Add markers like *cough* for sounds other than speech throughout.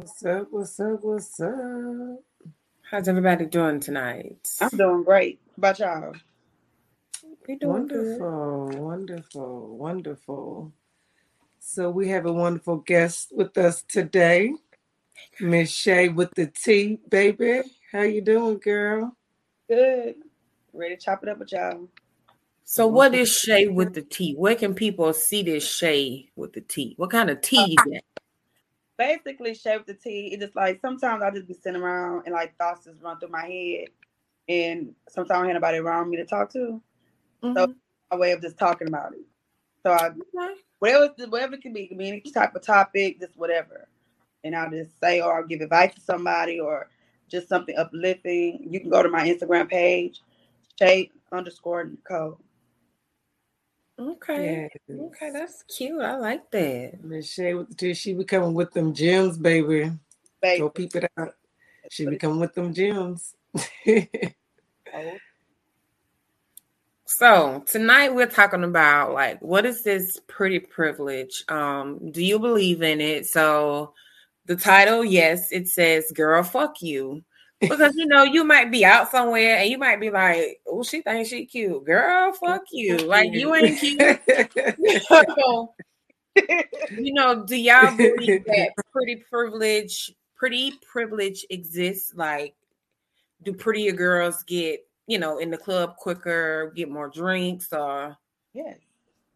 What's up? What's up? What's up? How's everybody doing tonight? I'm doing great. How about y'all? We doing Wonderful, wonderful, wonderful. So we have a wonderful guest with us today, Miss Shea with the T, baby. How you doing, girl? Good. Ready to chop it up with y'all. So, what is Shea with the T? Where can people see this Shea with the T? What kind of tea is uh, that? Basically, shape the tea. It's just like sometimes I just be sitting around and like thoughts just run through my head, and sometimes I don't have nobody around me to talk to. Mhm. A way of just talking about it. So I Okay. whatever whatever it can be, it can be any type of topic, just whatever. And I'll just say or I'll give advice to somebody or just something uplifting. You can go to my Instagram page, Shea underscore Necole. Okay. Yes. Okay, that's cute. I like that. Michelle Shay with the T. She be coming with them gems, baby. Baby. Go peep it out. She be coming with them gems. *laughs* Oh, So tonight we're talking about like what is this pretty privilege? Um, do you believe in it? So the title, yes, it says "Girl, fuck you," because you know you might be out somewhere and you might be like, "Oh, she thinks she cute." Girl, fuck you. Like you ain't cute. So, *laughs* you know, do y'all *laughs* believe that pretty privilege, pretty privilege exists? Like, do prettier girls get, you know, in the club quicker, get more drinks, or yes,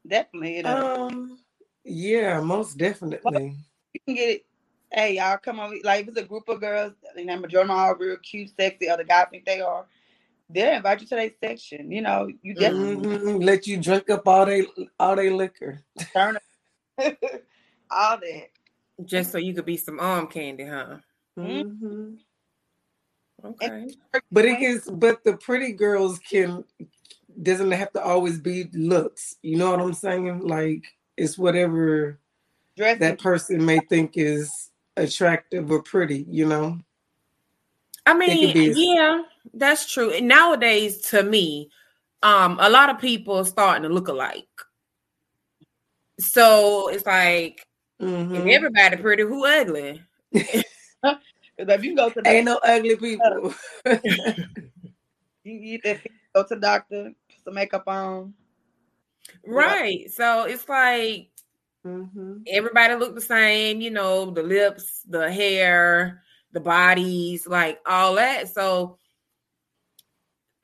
definitely. It, uh, um, yeah, most definitely. you can get it. Hey, y'all come on. Like if it's a group of girls, and the majority of them are real cute, sexy, or the guys think they are, they'll invite you to their section. You know, you definitely Mhm. Let you drink up all they all they liquor. turn up. *laughs* all that. just so you could be some arm candy, huh? Mhm. Okay. But it is but the pretty girls can doesn't have to always be looks. You know what I'm saying? Like it's whatever Dressing. that person may think is attractive or pretty, you know? I mean, be- yeah, that's true. And nowadays, to me, um, a lot of people are starting to look alike. So it's like if Mhm. everybody pretty, who ugly? Because if you go to the, Ain't no ugly people. *laughs* you, you if you go to the doctor, put some makeup on. Right. So it's like Mhm. everybody look the same, you know, the lips, the hair, the bodies, like all that. So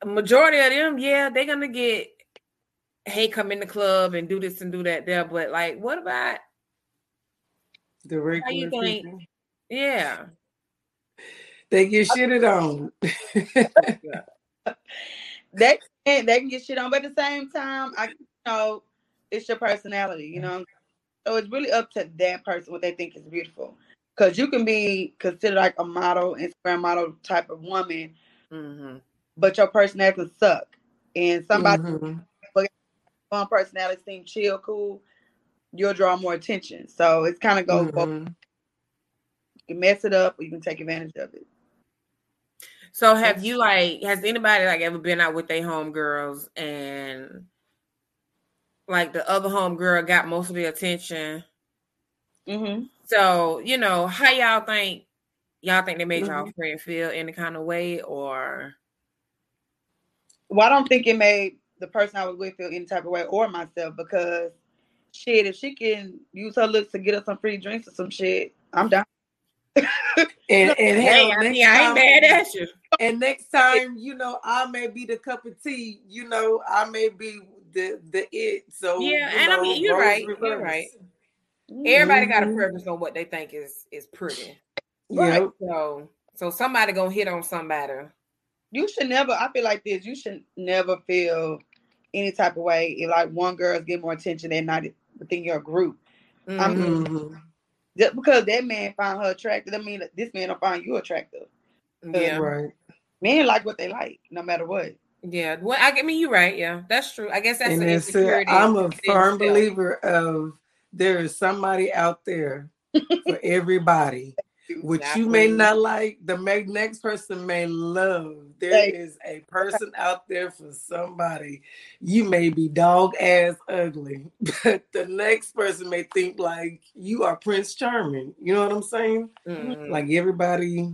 majority of them, yeah, they're gonna get hey, come in the club and do this and do that there. But like, what about The you regular think? people. yeah? They get shitted on. *laughs* They can they can get shit on, but at the same time, I you know it's your personality, you know. So it's really up to that person what they think is beautiful. Because you can be considered like a model, Instagram model type of woman, hmm but your personality can suck. And somebody Mhm. one personality seem chill, cool, you'll draw more attention. So it's kind of go both. Mhm. You can mess it up or you can take advantage of it. So have you like has anybody like ever been out with their homegirls and like the other homegirl got most of the attention? Mm-hmm. So, you know, how y'all think y'all think they made y'all Mhm. friend feel any kind of way or Well, I don't think it made the person I was with feel any type of way or myself because shit, if she can use her looks to get us some free drinks or some shit, I'm down. And *laughs* and hey, hell, I, mean, I ain't time- mad at you. And next time, you know, I may be the cup of tea. You know, I may be the the it. So Yeah, you and I mean, you're roles right, you're reverse. right. Mm-hmm. Everybody got a preference on what they think is is pretty. Yep. So so somebody gonna hit on somebody. You should never. I feel like this. You should never feel any type of way if like one girl's get more attention than not within your group. I'm- Mhm. Mhm. Just because that man find her attractive, I mean that this man don't find you attractive. Yeah. Right. Men like what they like, no matter what. Yeah. Well, I mean, you're right. Yeah, that's true. I guess that's and an insecurity. I'm a firm believer of there is somebody out there for *laughs* everybody. which you may not like, the next person may love. There is a person out there for somebody. You may be dog ass ugly, *laughs* but the next person may think like you are Prince Charming. You know what I'm saying? Mm-hmm. Like everybody.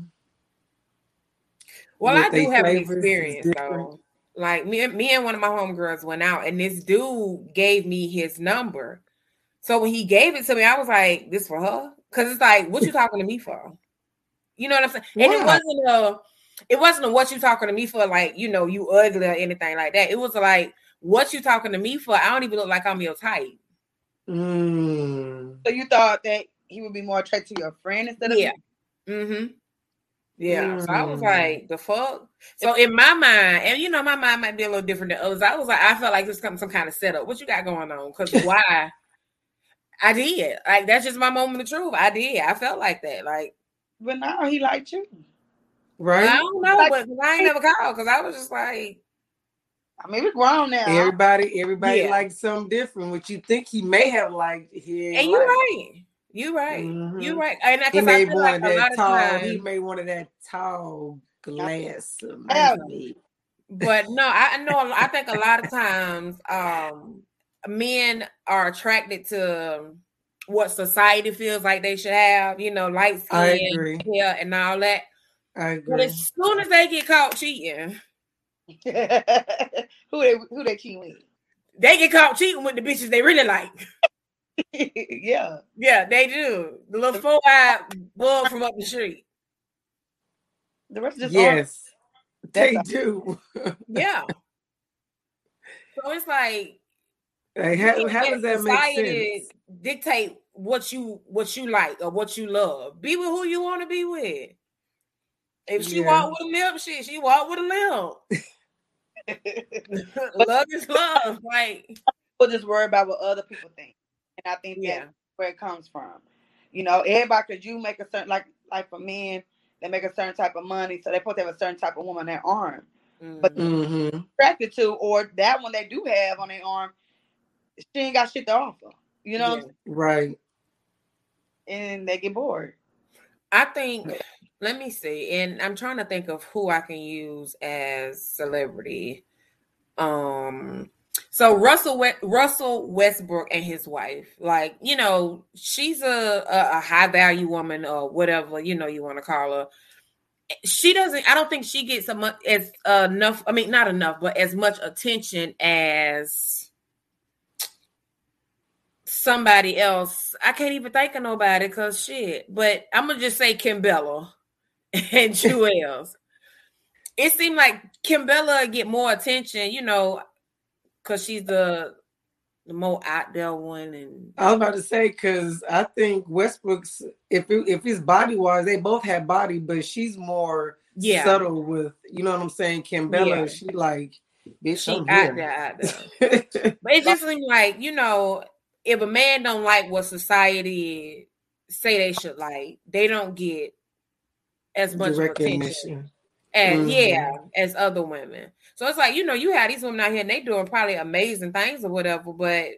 Well, I do have an experience though. Like me, me and one of my homegirls went out, and this dude gave me his number. So when he gave it to me, I was like, "This for her." Because it's like, what you *laughs* talking to me for? You know what I'm saying? And it wasn't a, it wasn't a what you talking to me for, like you know, you ugly or anything like that. It was like, what you talking to me for? I don't even look like I'm your type. Mm. So you thought that he would be more attracted to your friend instead of yeah. Mm-hmm. Yeah. Mm. So I was like, the fuck? So in my mind, and you know, my mind might be a little different than others. I was like, I felt like this some, some kind of setup. What you got going on? Because why? I did. Like that's just my moment of truth. I did. I felt like that. Like, but now he liked you, right? I don't know, like, but I ain't never called because I was just like. I mean, we're grown now. Everybody, everybody yeah. likes something different. What you think he may have liked here, and you're right. You're right. Mm-hmm. You're right. And he may want like that tall. Times, he made one of that tall glass. But no, I know. I think a lot of *laughs* times, um, men are attracted to what society feels like they should have, you know, light skin, hair, and all that. I agree. But as soon as they get caught cheating, *laughs* who they who they cheating with? They get caught cheating with the bitches they really like. *laughs* yeah, yeah, they do. The little four eyed bug from up the street. The rest of just yes, they do. *laughs* yeah. So it's like like how, how does that make sense? Dictate what you what you like or what you love. Be with who you want to be with. If she yeah. walk with a limp, shit, she walk with a limp. *laughs* love is love. Like people just worry about what other people think, and I think yeah. that's where it comes from. You know, everybody because you make a certain like like for men, they make a certain type of money, so they put to have a certain type of woman on their arm. Mm-hmm. But mm-hmm. attracted to, or that one they do have on their arm she ain't got shit to offer. You know, yeah. right? And they get bored. I think. Let me see, and I'm trying to think of who I can use as celebrity. Um, so Russell Russell Westbrook and his wife, like you know, she's a, a, a high value woman or whatever you know you want to call her. She doesn't. I don't think she gets as enough. I mean, not enough, but as much attention as somebody else. I can't even think of nobody because shit. But I'm gonna just say Kimbella *laughs* and *laughs* Juelz. it seemed like Kimbella get more attention, you know, because she's the the more out there one. And I was about to say because I think Westbrook's if it, if his body wise, they both have body, but she's more yeah. subtle with you know what I'm saying. Kimbella, yeah. she like. Bitch, she out there, out there. *laughs* but it just seemed like you know if a man don't like what society say they should like, they don't get as much attention. And mm-hmm. yeah, as other women. So it's like, you know, you have these women out here and they doing probably amazing things or whatever, but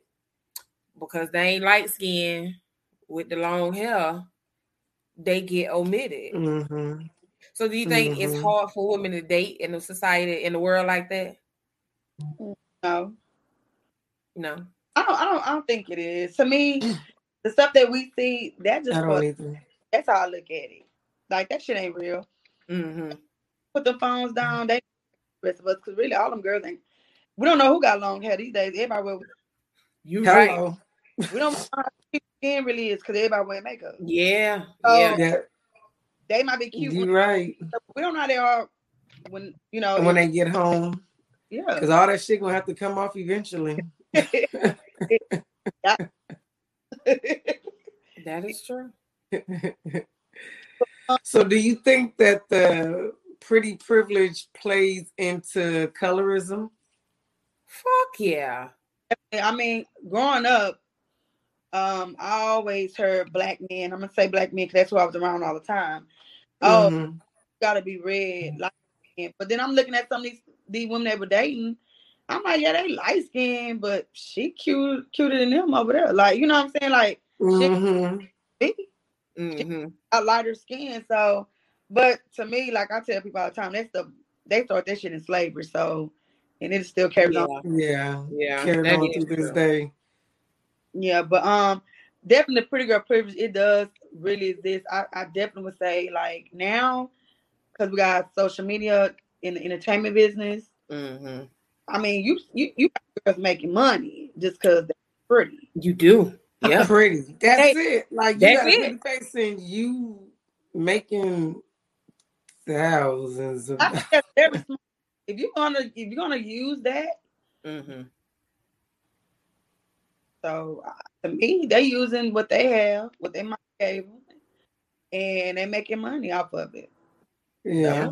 because they ain't light skin with the long hair, they get omitted. Mm-hmm. So do you think mm-hmm. it's hard for women to date in a society in the world like that? No. No. I don't, I don't, I don't think it is. To me, *clears throat* the stuff that we see, that just that's how I look at it. Like that shit ain't real. Mm-hmm. Put the phones down. They rest of us because really all them girls ain't. We don't know who got long hair these days. Everybody wear. You right. We don't know how skin really is because everybody wear makeup. Yeah. So yeah. They might be cute. You right. We don't know how they are when you know when they get home. Yeah. Because all that shit gonna have to come off eventually. *laughs* that is true. *laughs* so, do you think that the pretty privilege plays into colorism? Fuck yeah. I mean, growing up, um, I always heard black men. I'm gonna say black men because that's who I was around all the time. Oh, mm-hmm. gotta be red, like, but then I'm looking at some of these these women that were dating I'm like, yeah, they light skinned, but she cute, cuter than them over there. Like, you know what I'm saying? Like, mm-hmm. she, Mm-hmm. a lighter skin. So, but to me, like I tell people all the time, that's the they thought that shit in slavery. So, and it still carries Yeah. on. Yeah. Yeah. Carried that on is to this true. day. Yeah, but um, definitely pretty girl privilege. It does really exist. I, I definitely would say like now, because we got social media in the entertainment business. Mm-hmm. I mean, you you you got girls making money just because they're pretty. You do. Yeah. Pretty. That's it. Like you That's got a pretty it. face you making thousands of I think that's very smart. If you're gonna if you're gonna use that, Mm-hmm. so uh, to me, they using what they have, what they might gave them, and they making money off of it. yeah.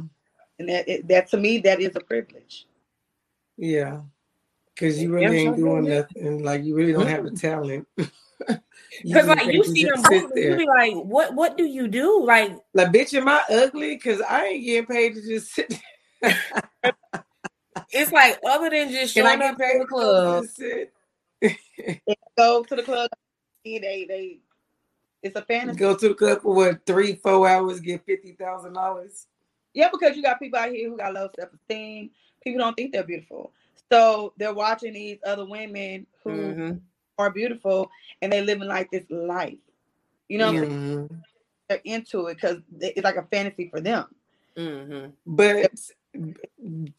And that that to me, that is a privilege. Yeah. Cause you really ain't doing nothing. Like you really don't have the talent. *laughs* *laughs* Because like you see them just sit you be like, what what do you do? Like Like bitch, am I ugly? Cause I ain't getting paid to just sit there. it's like other than just Can I showing get up paid to to the club. just sit? They go to the club, they they it's a fantasy. Go to the club for what three, four hours, get fifty thousand dollars. Yeah, because you got people out here who got low self esteem. People don't think they're beautiful, so they're watching these other women who Mhm. Are beautiful and they living like this life. You know, what I'm saying? Mhm. they're into it because it's like a fantasy for them. Mhm. But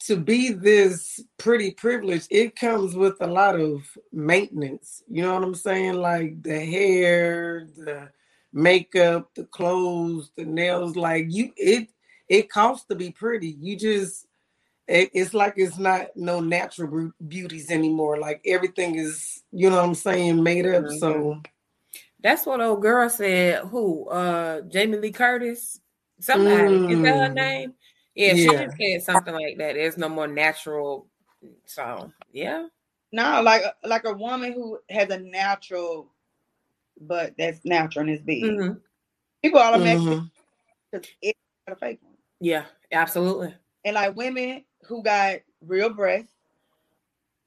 to be this pretty privileged, it comes with a lot of maintenance. You know what I'm saying? Like the hair, the makeup, the clothes, the nails. Like you, it it costs to be pretty. You just it, it's like it's not no natural beauties anymore. Like everything is, you know what I'm saying, made up. So That's what old girl said. Who? Uh Jamie Lee Curtis? Somebody. Is that her Mm. name? Yeah, she Yeah. just said something like that. There's no more natural. So yeah. No, like like a woman who has a natural, but that's natural and it's big. Mhm. People automatically mhm. because it's not a fake one. Yeah, absolutely. And like women who got real breasts,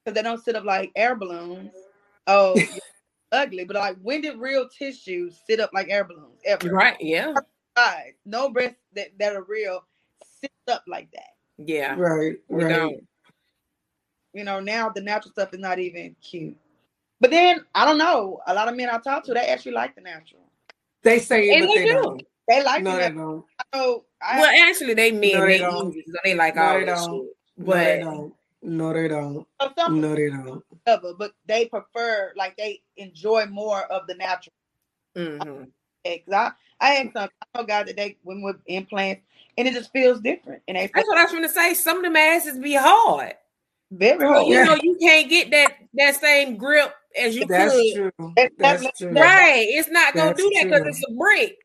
because they don't sit up like air balloons. Oh, *laughs* ugly. But like, when did real tissue sit up like air balloons? Ever. Right. Yeah. Guys, no breasts that, that are real sit up like that. Yeah. right, right. don't. You know, now the natural stuff is not even cute. But then I don't know. A lot of men I talk to, they actually like the natural. They say it, And but they they do. don't. They like No, the they don't. I know. I Well, actually, they mean No, they they don't. use so they like No, all they that don't. shit. No, they But don't. No, they don't. No, they don't. but they prefer like they enjoy more of the natural. mhm. Cause I, I had some I know guys that they women with implants and it just feels different and they feel that's what I was going to say. Some of them asses be hard. very hard. you Yeah. know, you can't get that that same grip as you That's could. true. That's That's true. Right. It's not going to That's do that because it's a brick.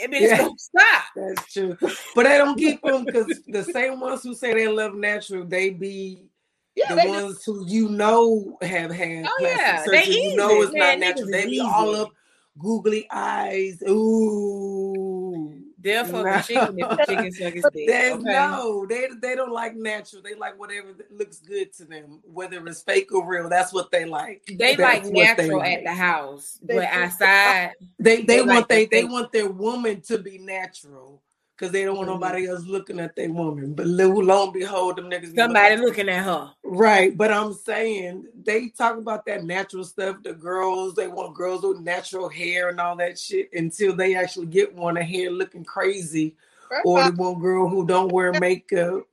And it's Yeah. to stop. That's true. But they don't keep them because the same ones who say they love natural, they be Yeah, the they just, ones who you know have had Oh, plastic yeah. They surgery. You easy. know it's Man, not natural. They be all easy. up googly eyes. Ooh. Therefore, No. the chicken if the chicken suck his *laughs* dick. Okay. no, they they don't like natural. They like whatever looks good to them, whether it's fake or real. That's what they like. They That's like what they natural like. at the house, They but outside, They they, They want like they the they want their woman to be natural because they don't want Mhm. nobody else looking at their woman. But lo lo and behold, them niggas be somebody looking- looking at her. right. But I'm saying they talk about that natural stuff. The girls they want girls with natural hair and all that shit until they actually get one a hair looking crazy, first or off, the one girl who don't wear makeup.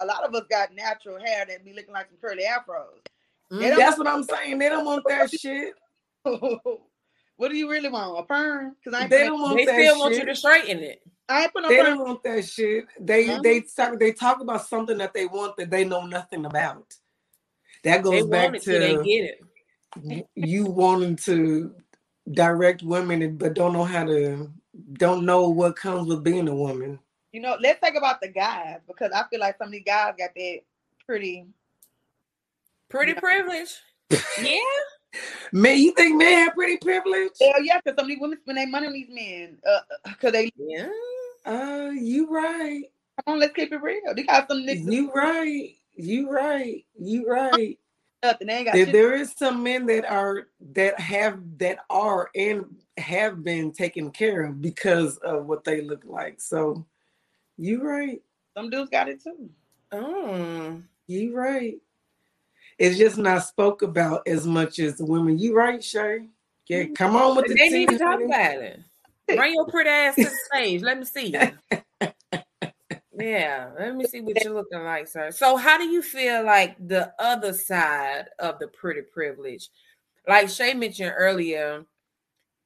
a lot of us got natural hair that be looking like some curly afros. Mm. That's what I'm saying. They don't want that shit. *laughs* what do you really want? A perm? Because I ain't They don't want They that still want you to straighten it. I ain't putting They don't want that shit. They they talk they talk about something that they want that they know nothing about. That They goes back want it till they to get it. you wanting to direct women but don't know how to don't know what comes with being a woman. You know, let's talk about the guys because I feel like some of these guys got that pretty. Pretty Yeah. privilege. Yeah. *laughs* Man, you think men have pretty privilege? Hell yeah, because some of these women spend their money on these men. Uh, because they Yeah. Uh you right. come on, let's keep it real. They got some niggas You right. You right. You right. up and they ain't got There, there is some men that are that have that are and have been taken care of because of what they look like. So you right. Some dudes got it too. Oh, You right. It's just not spoke about as much as the women. You right, Shea. Yeah, come on with the they need to talk about it. Bring your pretty ass to the stage. Let me see. *laughs* Yeah, let me see what you're looking like, sir. So, how do you feel like the other side of the pretty privilege? Like Shea mentioned earlier,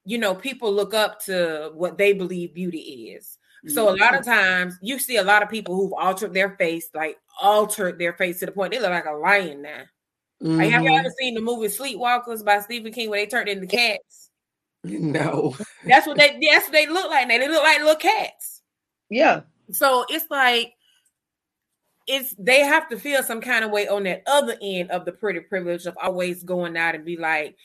you know, people look up to what they believe beauty is. So, a lot of times you see a lot of people who've altered their face, like altered their face to the point they look like a lion now. Like, have you Mhm. ever seen the movie Sleepwalkers by Stephen King where they turned into cats? *laughs* No. That's what they that's what they look like now. They look like little cats. Yeah. So it's like it's they have to feel some kind of way on that other end of the pretty privilege of always going out and be like,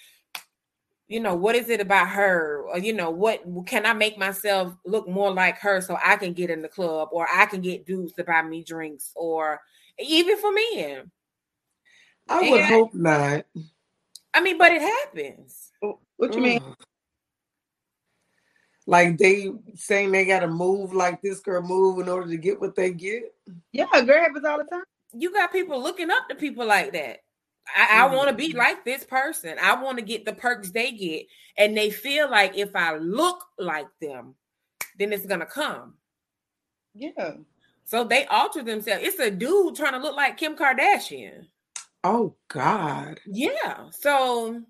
you know, what is it about her? Or you know, what can I make myself look more like her so I can get in the club or I can get dudes to buy me drinks or even for men. I would And- hope not. I mean, but it happens. What you mean? Mm. Ugh. Like they saying they gotta move like this girl move in order to get what they get. Yeah, girl happens all the time. you got people looking up to people like that. I, I mm-hmm. want to be like this person. I want to get the perks they get, and they feel like if I look like them, then it's gonna come. Yeah. So they alter themselves. It's a dude trying to look like Kim Kardashian. Oh God. Yeah. So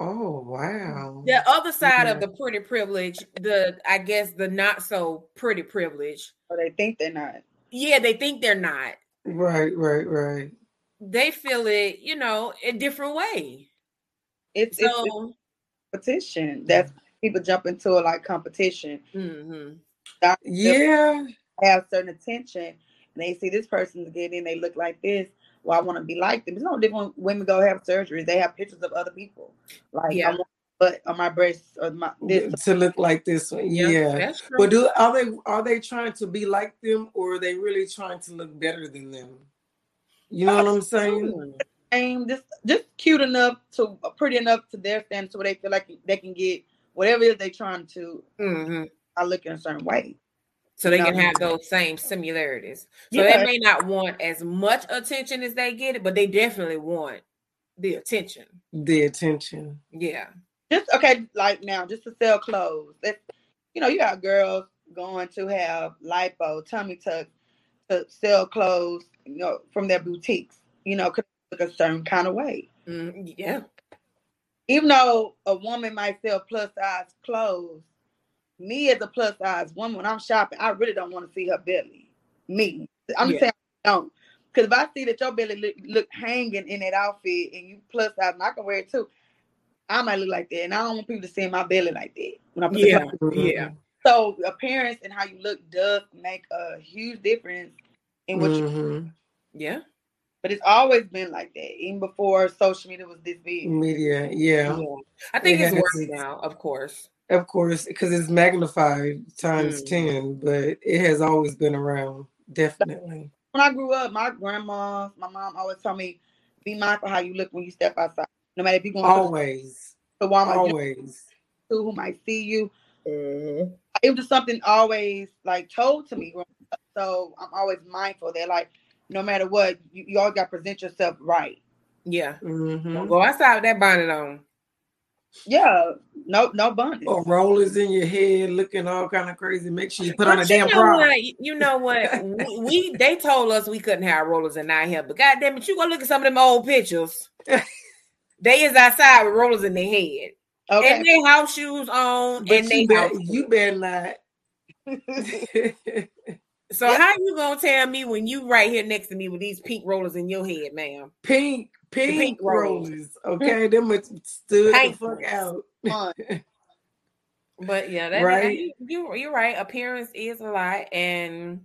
Oh wow. the other side of the pretty privilege, the I guess the not so pretty privilege. Or they think they're not. Yeah, they think they're not. Right, right, right. They feel it, you know, a different way. It's, it's, it's So, competition. That's people jump into it like competition. mhm. Yeah. Have certain attention and they see this person's getting they look like this. Well, I want to be like them. It's no different when women go have surgeries. They have pictures of other people. Like Yeah. I want butt on my breasts or my this. To look like this one. Yeah. that's true. But do are they are they trying to be like them or are they really trying to look better than them? You know what I'm saying? Same, just just cute enough to pretty enough to their standards, so they feel like they can get whatever it is they're trying to. Mhm. I look in a certain way. So they can have those same similarities. So Yeah. they may not want as much attention as they get it, but they definitely want the attention. The attention. Yeah. just okay, like now, just to sell clothes. That you know, you got girls going to have lipo, tummy tuck to sell clothes, you know, from their boutiques. You know, could look a certain kind of way. Mm, yeah. Even though a woman might sell plus size clothes, me as a plus size woman, when I'm shopping, I really don't want to see her belly. Me, I'm just Yeah. saying, I don't. Because if I see that your belly look, look hanging in that outfit and you plus size, and I can wear it too, I might look like that, and I don't want people to see my belly like that. When I put the Yeah. Yeah. So appearance and how you look does make a huge difference in what you. Mhm. Yeah. But it's always been like that, even before social media was this big. Media, yeah. Yeah. I think It it's has worse now, of course. Of course, because it's magnified times Mm. 10, but it has always been around. Definitely. When I grew up, my grandma, my mom always told me, "Be mindful how you look when you step outside. No matter if you're going to Always. the Walmart, you Always. know who might see you." It was just something always like told to me. So I'm always mindful that, like, no matter what, you, you always got to present yourself right. Yeah. Mhm. Don't go outside with that bonnet on. Yeah, no, no bunny. Or rollers in your head looking all kind of crazy. Make sure you put on a But you damn know bra. what? You know what? *laughs* we, we they told us we couldn't have rollers in our hair, but goddamn it, you go look at some of them old pictures. *laughs* they is outside with rollers in their head. Okay. and they house shoes on, But and they you, better, you better not. So *laughs* how you gonna tell me when you right here next to me with these pink rollers in your head, ma'am? pink, pink, pink rollers. rollers. Okay, them stood Pink the fuck out. *laughs* But yeah, that, Right. right. you you're right. Appearance is a lot, and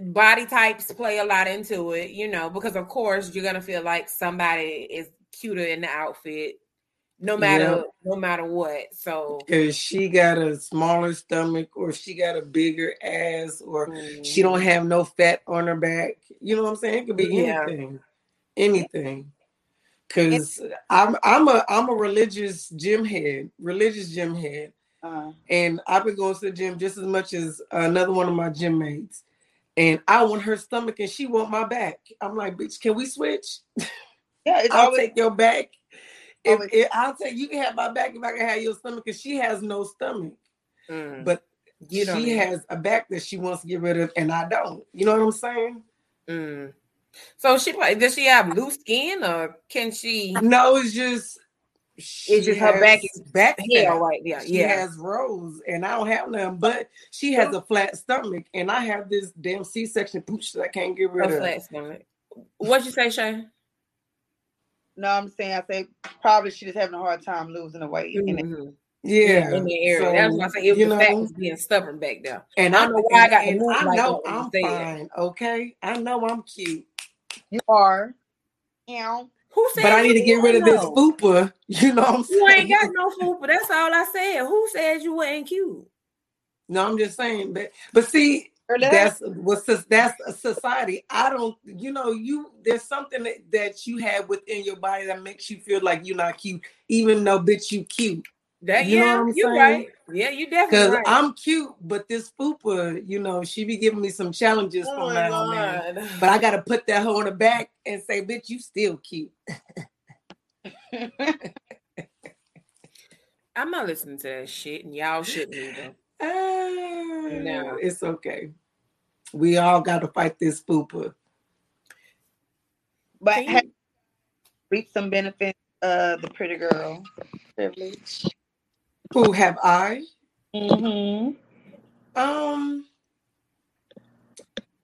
body types play a lot into it. You know, because of course you're gonna feel like somebody is cuter in the outfit, no matter Yep. no matter what. So Cause she got a smaller stomach, or she got a bigger ass, or she mm-hmm. don't have no fat on her back. You know what I'm saying? It could be Yeah. anything, anything. Cause I'm I'm a I'm a religious gym head, religious gym head. Uh, And I've been going to the gym just as much as another one of my gym mates. And I want her stomach and she want my back. I'm like, bitch, can we switch? yeah, *laughs* I'll always take your back. If, if- I'll take you can have my back if I can have your stomach because she has no stomach. Mm. But she has a back that she wants to get rid of, and I don't. You know what I'm saying? Mm. So she like does she have loose skin or can she No, it's just It's just her back is back yeah fat. right yeah She yeah has rows, and I don't have none. But she has a flat stomach, and I have this damn C-section pooch that I can't get a rid of. flat stomach. What'd you say, Shea? no. I'm saying I say probably she's just having a hard time losing the weight. And it- Mhm. Yeah, in the area. so, That's why I say it was you the fat know, was being stubborn back there. and I I know why I got to and move I know that I'm fine. Okay, I know I'm cute, you are, you know, Who said but I need to get rid of this wasn't, fupa. *laughs* You know what I'm though? You ain't got no food, but that's all I said. Who said you wasn't cute? No, I'm just saying, but but see, that's what's this- that's a society. I don't, you know, you there's something that, that you have within your body that makes you feel like you're not cute, even though bitch you cute. That You know yeah, what I'm you saying? right. Yeah, you Because definitely right. I'm cute, but this fupa, you know, she be giving me some challenges Oh from my now and then. But I gotta put that hoe in the back and say, bitch, you still cute. *laughs* I'm not listening to that shit, and y'all shouldn't either. *laughs* Ah, No. It's okay. We all gotta fight this fupa. but Can you- have reaped some benefits. Uh, the pretty girl privilege. Who have I? Mm-hmm. Um,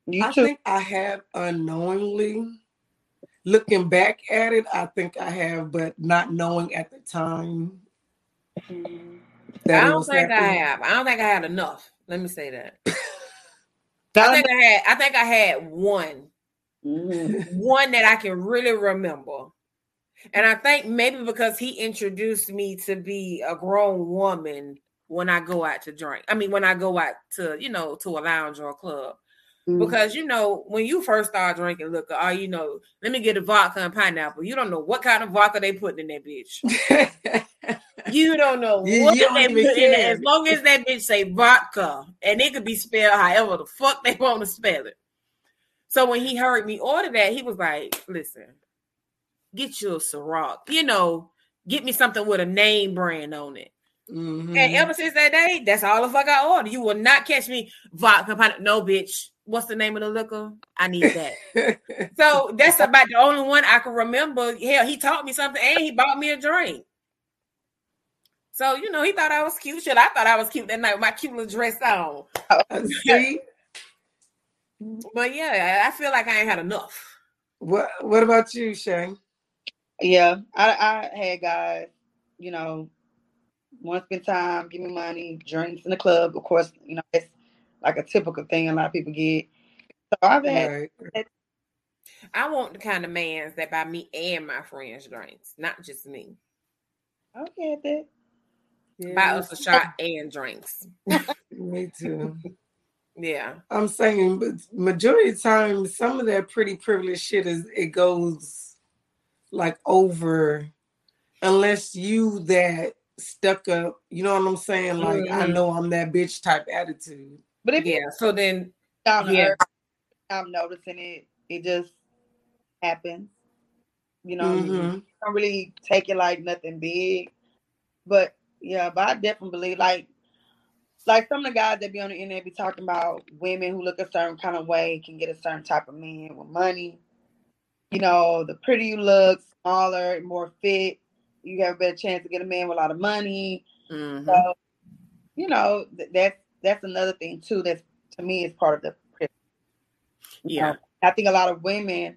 You I too. think I have unknowingly. Looking back at it, I think I have, but not knowing at the time that I don't was think I have. I don't think I had enough. Let me say that. *laughs* I Tell think I had. I think I had one, Mhm. one that I can really remember, and I think maybe because he introduced me to be a grown woman when I go out to drink. I mean, when I go out to you know to a lounge or a club. Mm-hmm. Because you know, when you first start drinking liquor, all you know, let me get a vodka and pineapple. You don't know what kind of vodka they put in that bitch. *laughs* You don't know You- what you don't they put in there. As long as that bitch say vodka, and it could be spelled however the fuck they want to spell it. So when he heard me order that, he was like, "Listen, get you a Ciroc. You know, get me something with a name brand on it." Mhm. And ever since that day, that's all the fuck I order. You will not catch me vodka. No, bitch. What's the name of the liquor? I need that. *laughs* so that's about the only one I can remember. Hell, he taught me something and he bought me a drink. So you know, he thought I was cute. Shit, I thought I was cute that night with my cute little dress on. *laughs* See, But yeah, I feel like I ain't had enough. what what about you, Shea? Yeah, I, I had guys, you know, want to spend time, give me money, drinks in the club. Of course, you know, it's like a typical thing a lot of people get. So I've had, Right. I want the kind of man's that buy me and my friends drinks, not just me. I've had that. Buy us a shot and drinks. *laughs* Me too. Yeah. I'm saying, but majority of the time, some of that pretty privileged shit is it goes like over, unless you that stuck up. You know what I'm saying? Like I Mhm. know I'm that bitch type attitude. But if Yeah. So then you're Yeah. earth, I'm noticing it. It just happens. You know, you Mhm. don't really take it like nothing big. But yeah, but I definitely believe like like some of the guys that be on the internet be talking about women who look a certain kind of way can get a certain type of man with money. You know, the prettier you look, smaller, more fit, you have a better chance to get a man with a lot of money. mhm. So, you know, th- that's that's another thing too. That's to me is part of the. yeah. I think a lot of women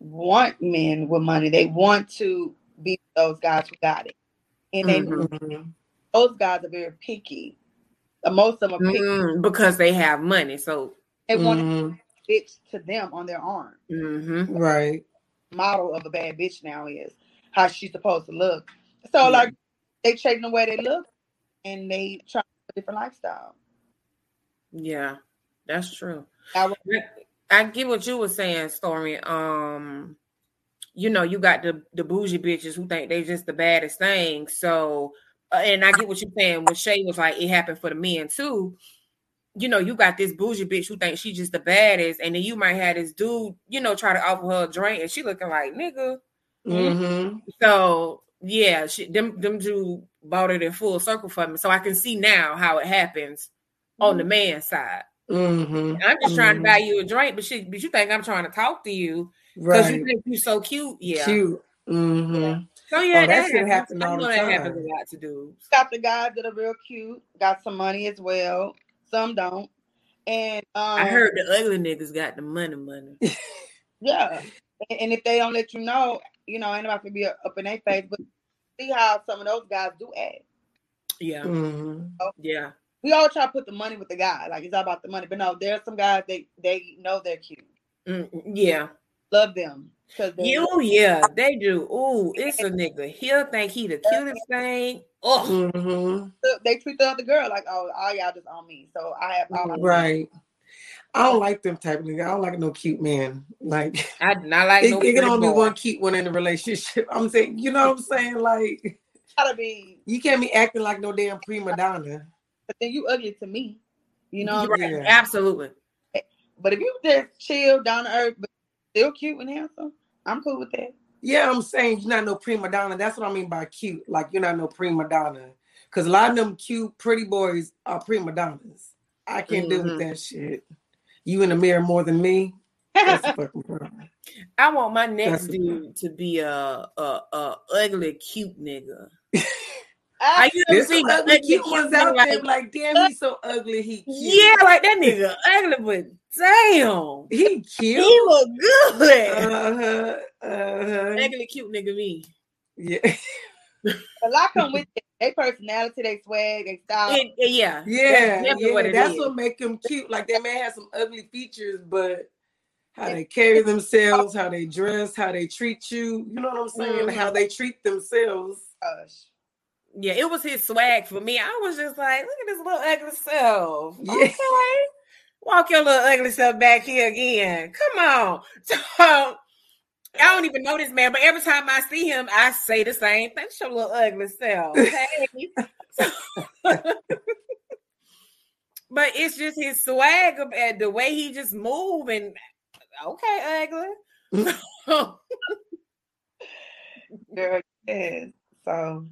want men with money. They want to be those guys who got it, and they Mhm. Mhm. those guys are very picky. Most of them are picky. Mm, because they have money. So They want Mhm. A bitch to them on their arm. mhm. Right. Model of a bad bitch now is how she's supposed to look. So Yeah. like they changing the way they look, and they try a different lifestyle. yeah, that's true. I, I get what you were saying, Stormy. Um, you know, you got the the bougie bitches who think they're just the baddest thing. So, uh, and I get what you're saying. When Shea was like, it happened for the men too. You know, you got this bougie bitch who thinks she's just the baddest, and then you might have this dude, you know, try to offer her a drink, and she looking like nigga. Mm-hmm. So yeah, she them them two bought it in full circle for me, so I can see now how it happens on the man side. Mm-hmm. I'm just trying to Mhm. buy you a drink, but she, but you think I'm trying to talk to you because Right. you think you're so cute. Yeah. Cute. Mm-hmm. So yeah, Oh, that shit happens. I know that happens a lot to do. got the guys that are real cute, got some money as well. Some don't. And um I heard the ugly niggas got the money, money. *laughs* yeah. And, and if they don't let you know, you know, ain't about to be up in their face, but see how some of those guys do act. Yeah, Mm-hmm. yeah. We all try to put the money with the guy, like it's all about the money. But no, there's some guys they they know they're cute. Mm, yeah. Love them. Because You, yeah, they do. Ooh, it's a nigga. He'll think he the cutest thing. Oh, Mm-hmm. they treat the other girl like, oh, all y'all just on me. So I have all my Right. I don't like them type of nigga. I don't like no cute man. Like I do not like it, no it can pretty only be one cute one in the relationship. I'm saying, you know what I'm saying? Like gotta be you can't be acting like no damn prima donna. but then you ugly to me. You know, You're right. Yeah. Absolutely. but if you just chill down to earth, but still cute and handsome, I'm cool with that. Yeah, I'm saying you're not no prima donna. That's what I mean by cute. Like you're not no prima donna. Cause a lot of them cute, pretty boys are prima donnas. I can't deal with Mhm. that shit. You in the mirror more than me. That's a *laughs* fucking problem. I want my next That's dude to be a, a a ugly cute nigga. *laughs* I, Are you ever There's seen some the ugly ugly cute cute ones nigga out there. like- Like, damn, he's so ugly. He cute. Yeah, like that nigga ugly, but damn, he cute. he look good. Uh huh. Uh huh. ugly cute nigga me. Yeah. a lot come with it. They personality, they swag, they style. It- it- yeah, Yeah, that's yeah, what it that's is. what make them cute. Like they may have some ugly features, but how they carry themselves, how they dress, how they treat you, you know what I'm saying? Mhm. How they treat themselves. Gosh. Yeah, it was his swag for me. I was just like, look at this little ugly self. *laughs* Yeah. Okay. Walk your little ugly self back here again. Come on. *laughs* So I don't even know this man, but every time I see him, I say the same thing. Show your little ugly self. *laughs* Hey. but it's just his swag and the way he just move and okay, ugly. Girl, yes. So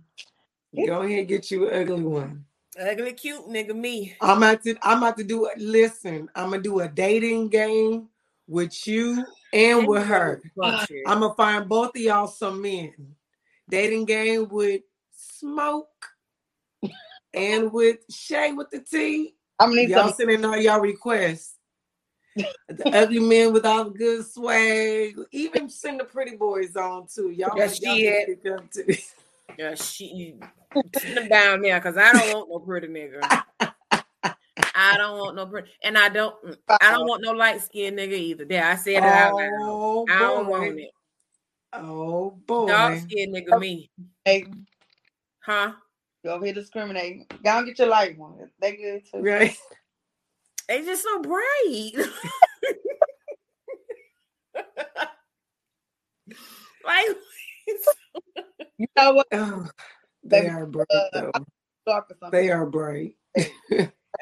Go ahead and get you an ugly one. ugly cute nigga me. I'm about to I'm about to do a listen, I'm gonna do a dating game with you and with her. I'm gonna find both of y'all some men. Dating game with smoke and with Shea with the T. I'm gonna need Y'all some send all y'all requests. the ugly men with all the good swag. Even send the pretty boys on too. Y'all, Yeah, y'all shit. *laughs* can pick up too. Yeah, she them down there because I don't want no pretty nigga. *laughs* I don't want no pretty, and I don't. Mm, I don't want no light skinned nigga either. There, I said it out loud. Oh I don't want it. Oh boy. Dark skinned nigga me, hey, huh? you over here discriminating. Go and get your light one. They good too. Right. They just so bright. *laughs* like You know what? Oh, they Baby, are bright uh, though. *laughs* Dark or something. They are bright. I,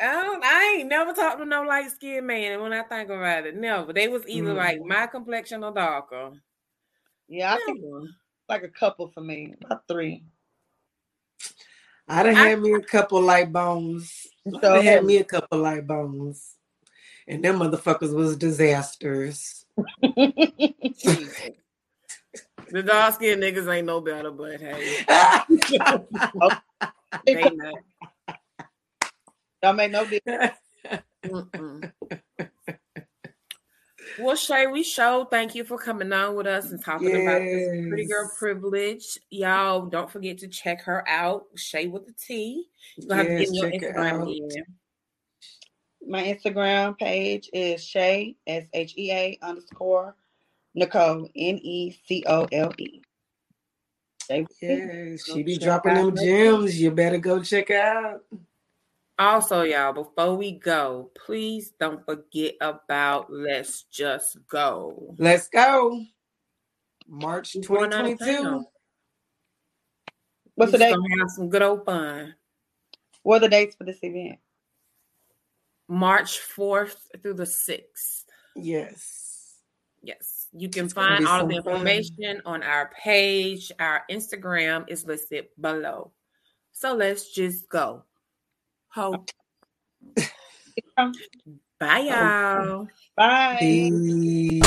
don't, I ain't never talked to no light skinned man. And When I think about it, never. They was either Mm. like my complexion or darker. Yeah, I think Never. like a couple for me. About three. I done I- had me a couple light bones. I So done had me a couple light bones. And them motherfuckers was disasters. *laughs* *laughs* The dark skinned niggas ain't no better, but hey. *laughs* Don't make no difference. Well, Shea, we show thank you for coming on with us and talking about this pretty girl privilege. Y'all don't forget to check her out, Shea with the T. You're gonna have to Yes, your Instagram. My Instagram page is Shea S H E A underscore Necole N E C O L E. Shea with the T. Yes, she be dropping them gems. You better go check out. Also, y'all, before we go, please don't forget about Let's Just Go. Let's go. March We going out of 2022. What's the date? gonna have some good old fun. What are the dates for this event? March 4th through the 6th. Yes. Yes. You can find all of some the fun. information on our page. Our Instagram is listed below. So let's just go. Hope. Bye, y'all. Bye. Peace.